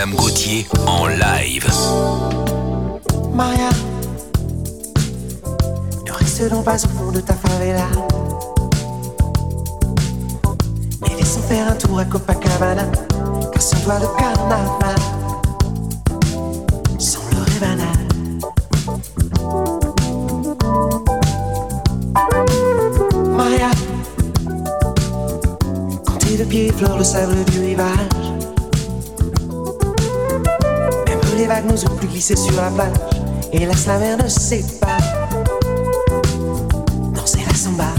Madame Gauthier en live. Maria, ne reste donc pas au fond de ta favela. Et laissons faire un tour à Copacabana, car sans toi le carnaval semblerait banal. Maria, tes deux pieds effleurent le sable du rivage les vagues nous ont plus glissé sur la plage. Hélas, la mer ne sait pas danser la samba.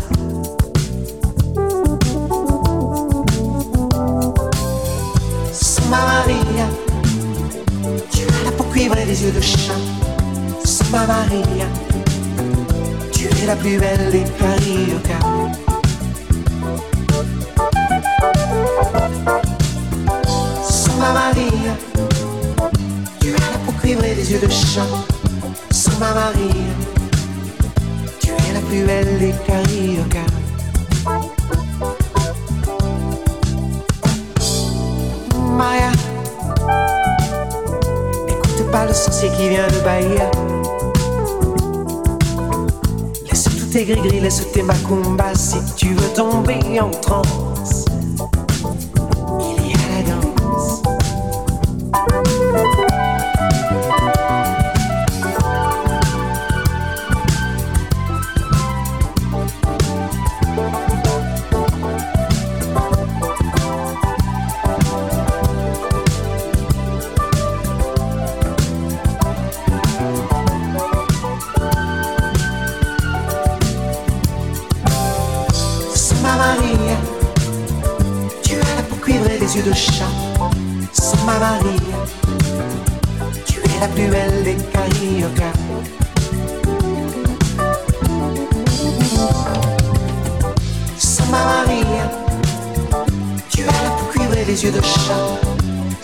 Samba Maria, tu as la peau cuivre et les yeux de chat. Samba Maria, tu es la plus belle des cariocas. De chat. Samba Maria, tu es la plus belle des cariocas. Maria, n'écoute pas le sorcier qui vient de Bahia. Laisse tous tes gris-gris, laisse tes macumbas si tu veux tomber en transe. Yeux de chat. Maria, tu es la plus belle des cariocas. Samba Maria, tu as la peau cuivre et les yeux de chat.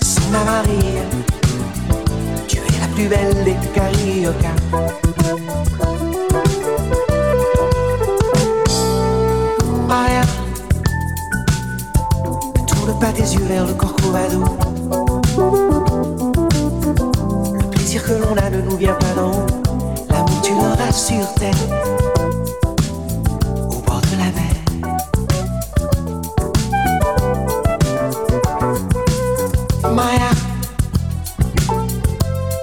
Samba Maria, tu es la plus belle des cariocas. Pas tes yeux vers le Corcovado. Le plaisir que l'on a ne nous vient pas d'en haut. L'amour tu l'auras sur terre, au bord de la mer. Maria,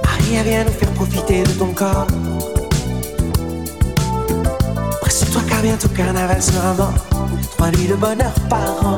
Maria vient nous faire profiter de ton corps. Presse-toi car bientôt carnaval sera mort. Trois nuits de bonheur par an.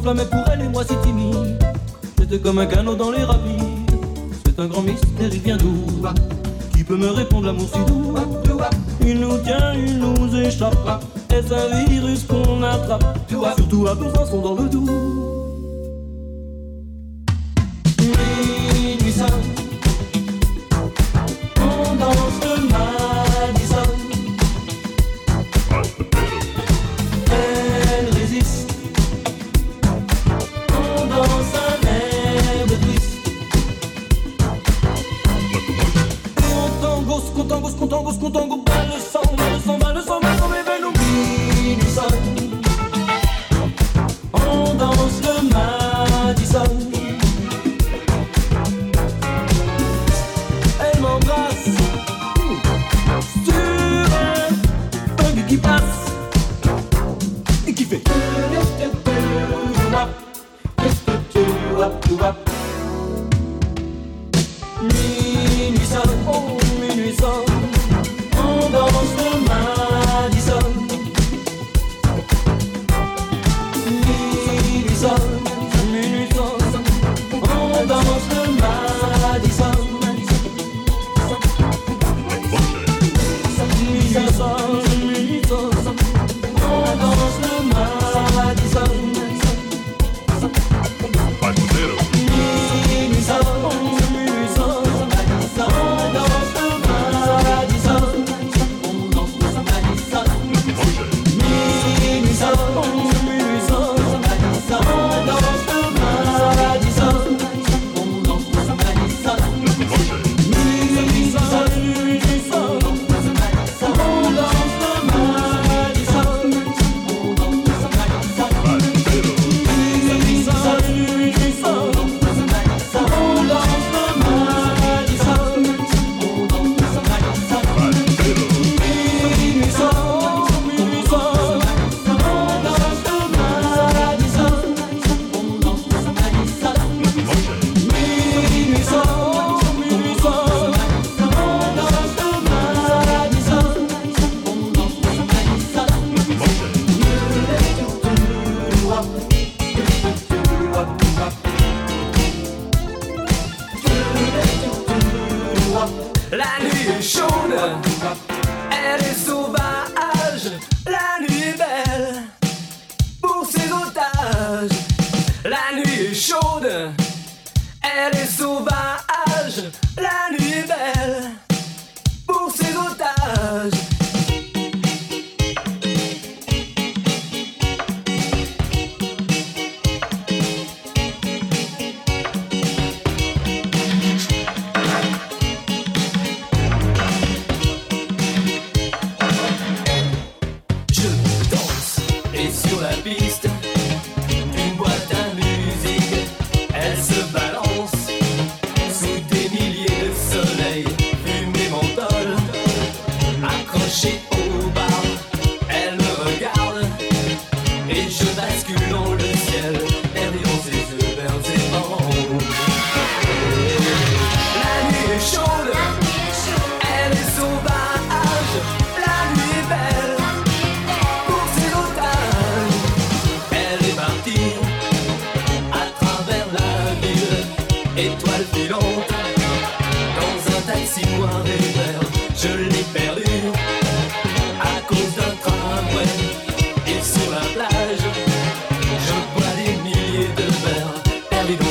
M'enflammais pour elle et moi si timide. J'étais comme un canot dans les rapides. C'est un grand mystère, il vient d'où? Qui peut me répondre l'amour si doux? Il nous tient, il nous échappe. Est-ce un virus qu'on attrape Surtout à sont dans le doux.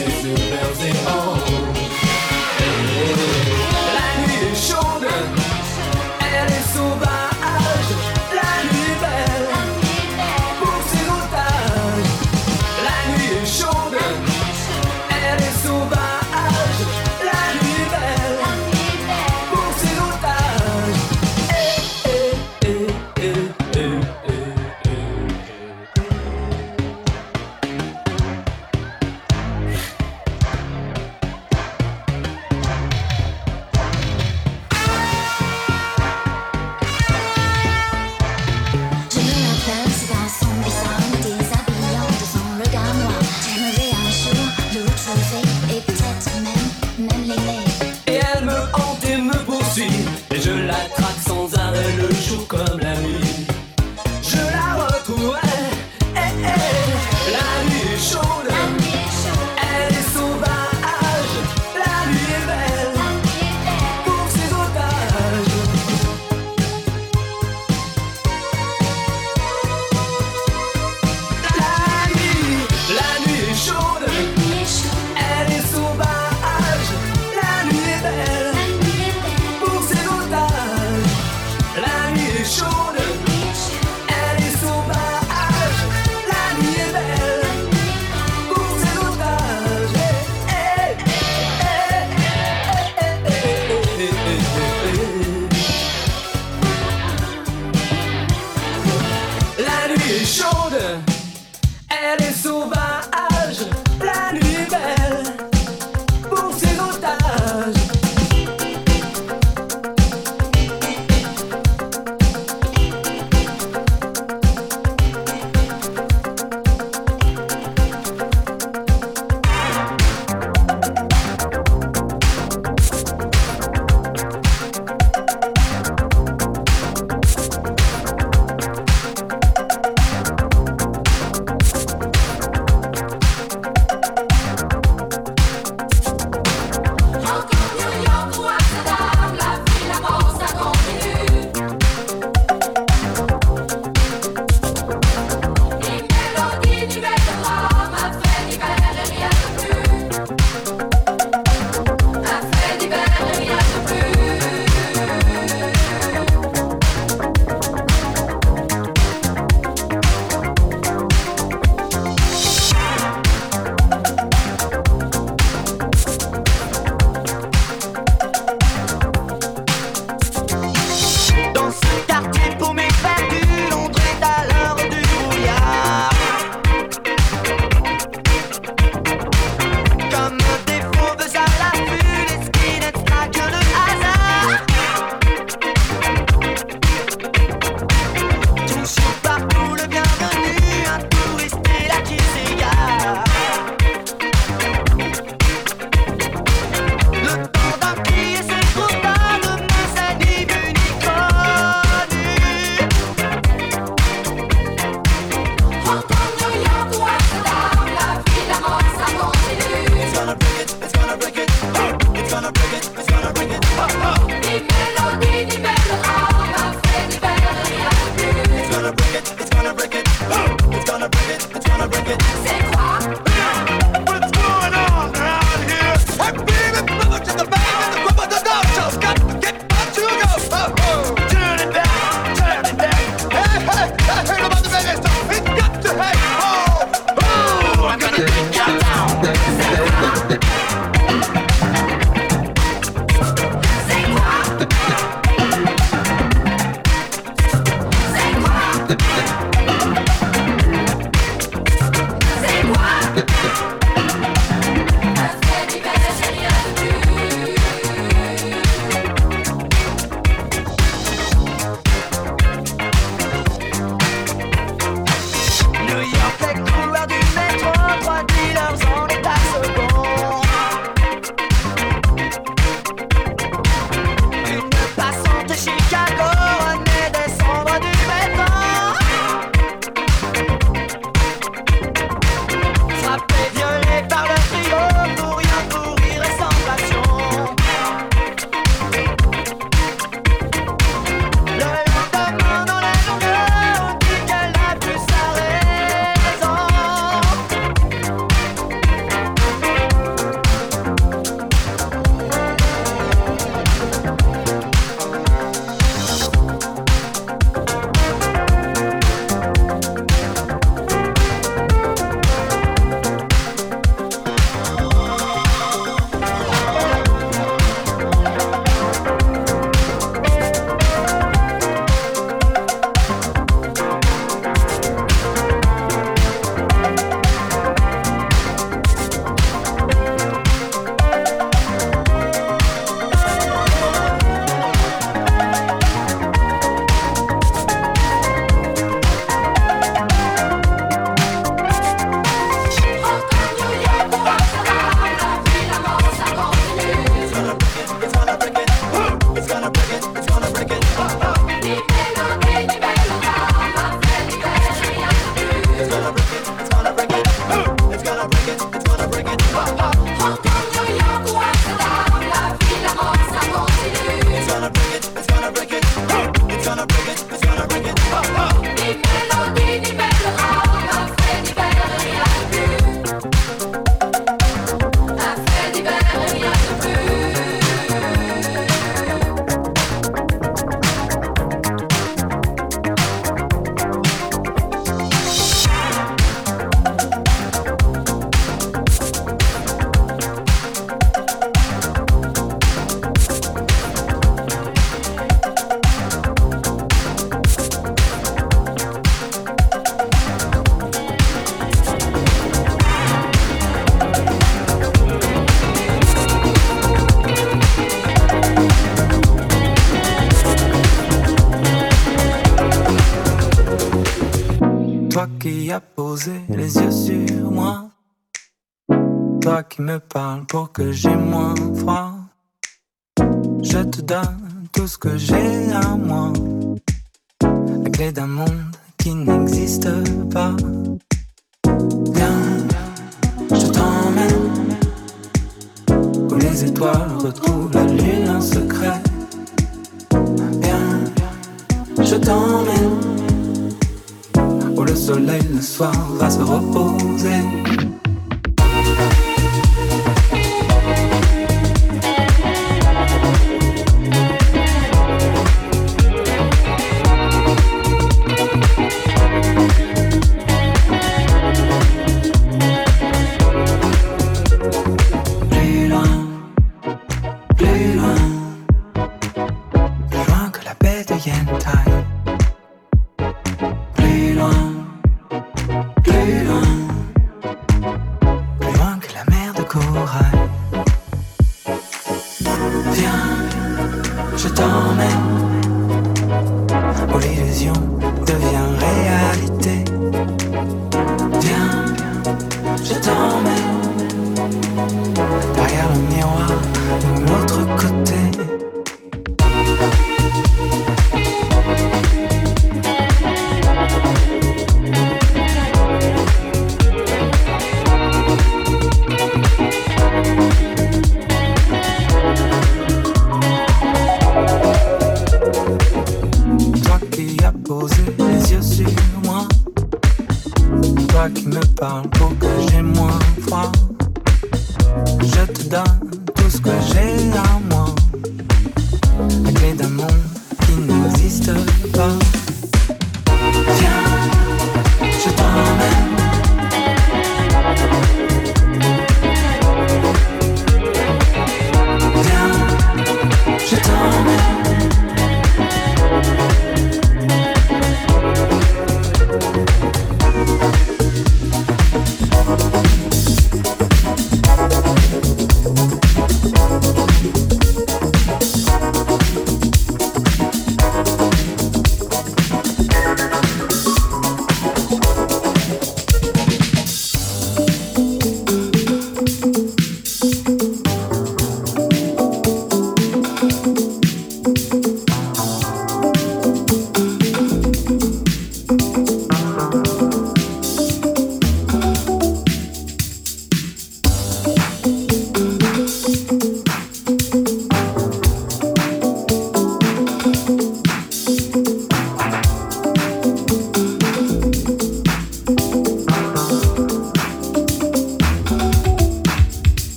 to do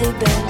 elle était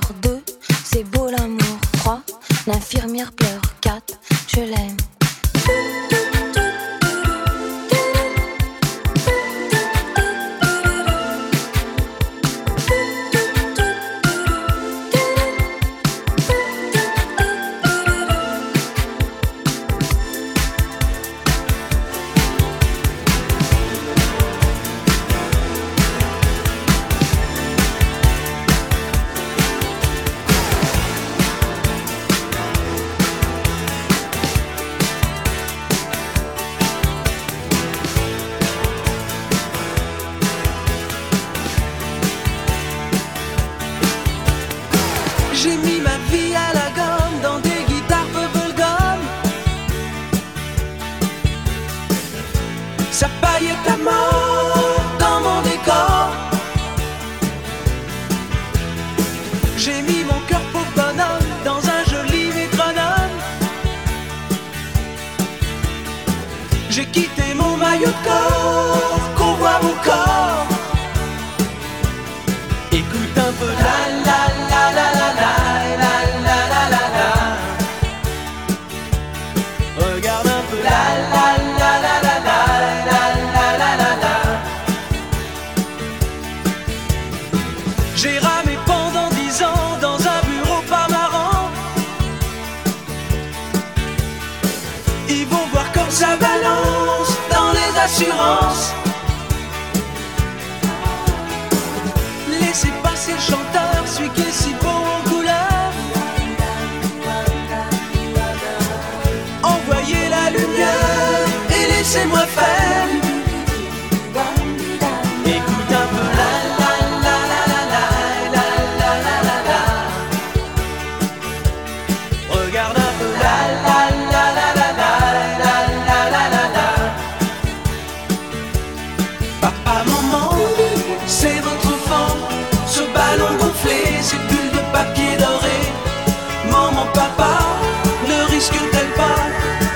pleure. 2. C'est beau l'amour. 3. L'infirmière pleure. 4. Je l'aime.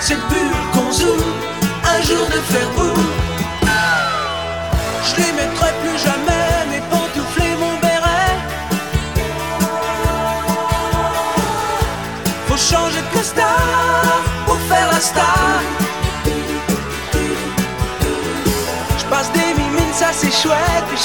c'est pur qu'on joue, un jour de faire boum. Je les mettrai plus jamais, mes pantoufles et mon béret. Faut changer de costard pour faire la star. Je passe des mimines, ça c'est chouette, et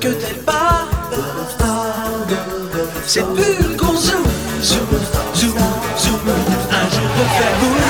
que t'es pas. C'est plus qu'on zoom, zoom, zoom, zoom Un jour de faire boule